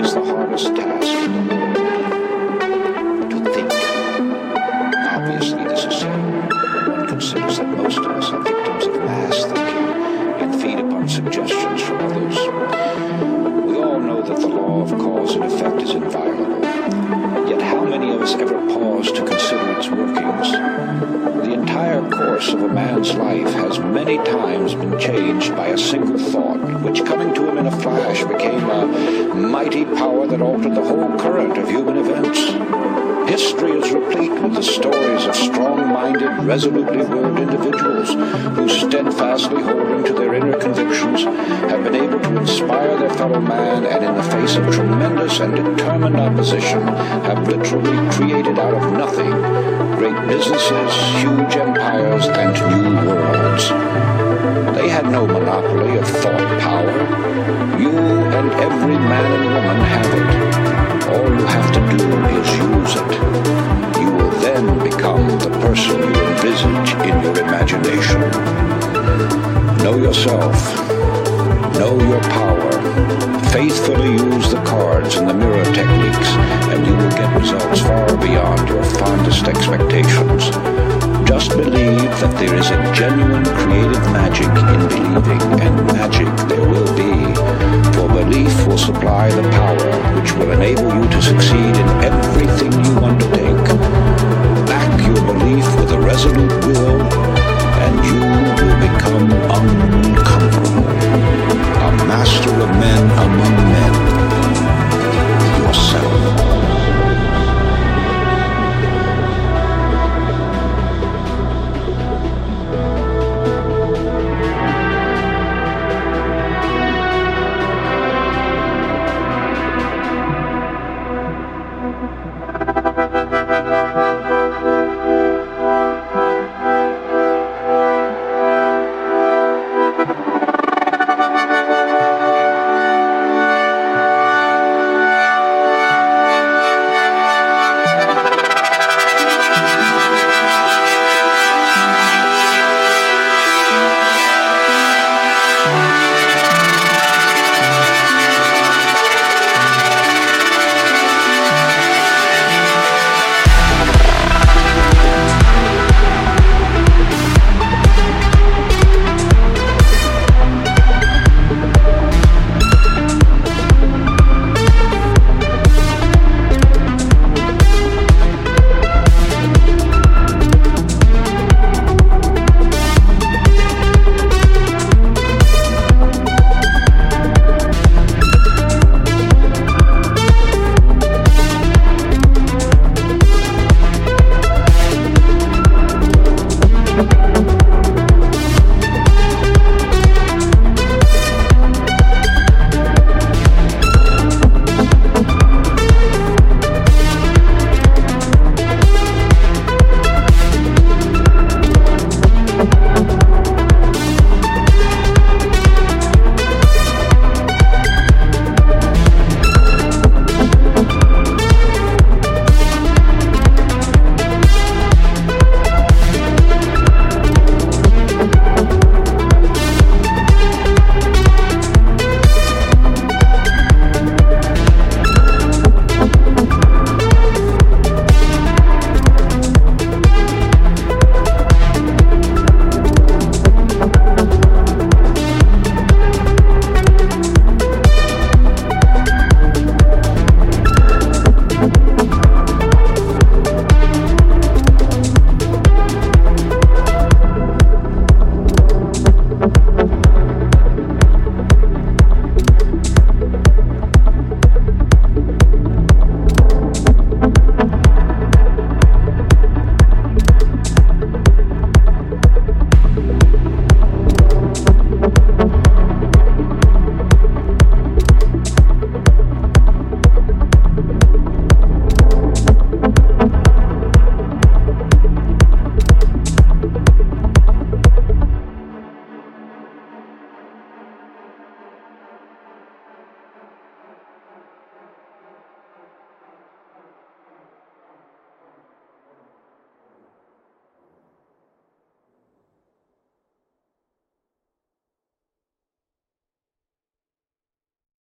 is the hardest task the world. To think. Obviously, this is so. Considers that most of us are victims of mass thinking and feed upon suggestions from others. We all know that the law of cause and effect is inviolable. Yet, how many of us ever pause to consider its working? Course of a man's life has many times been changed by a single thought, which coming to him in a flash became a mighty power that altered the whole current of human events. History is replete with the stories of strong-minded, resolutely willed individuals who, steadfastly holding to their inner convictions, have been able to inspire their fellow man and in the face of tremendous and determined opposition have literally created out of nothing great businesses, huge empires, and new worlds. They had no monopoly of thought power. You and every man and woman have it. All you have to do is yourself. Know your power. Faithfully use the cards and the mirror techniques, and you will get results far beyond your fondest expectations. Just believe that there is a genuine creative magic in believing, and magic there will be. For belief will supply the power which will enable you to succeed in everything you undertake. Back your belief with a resolute will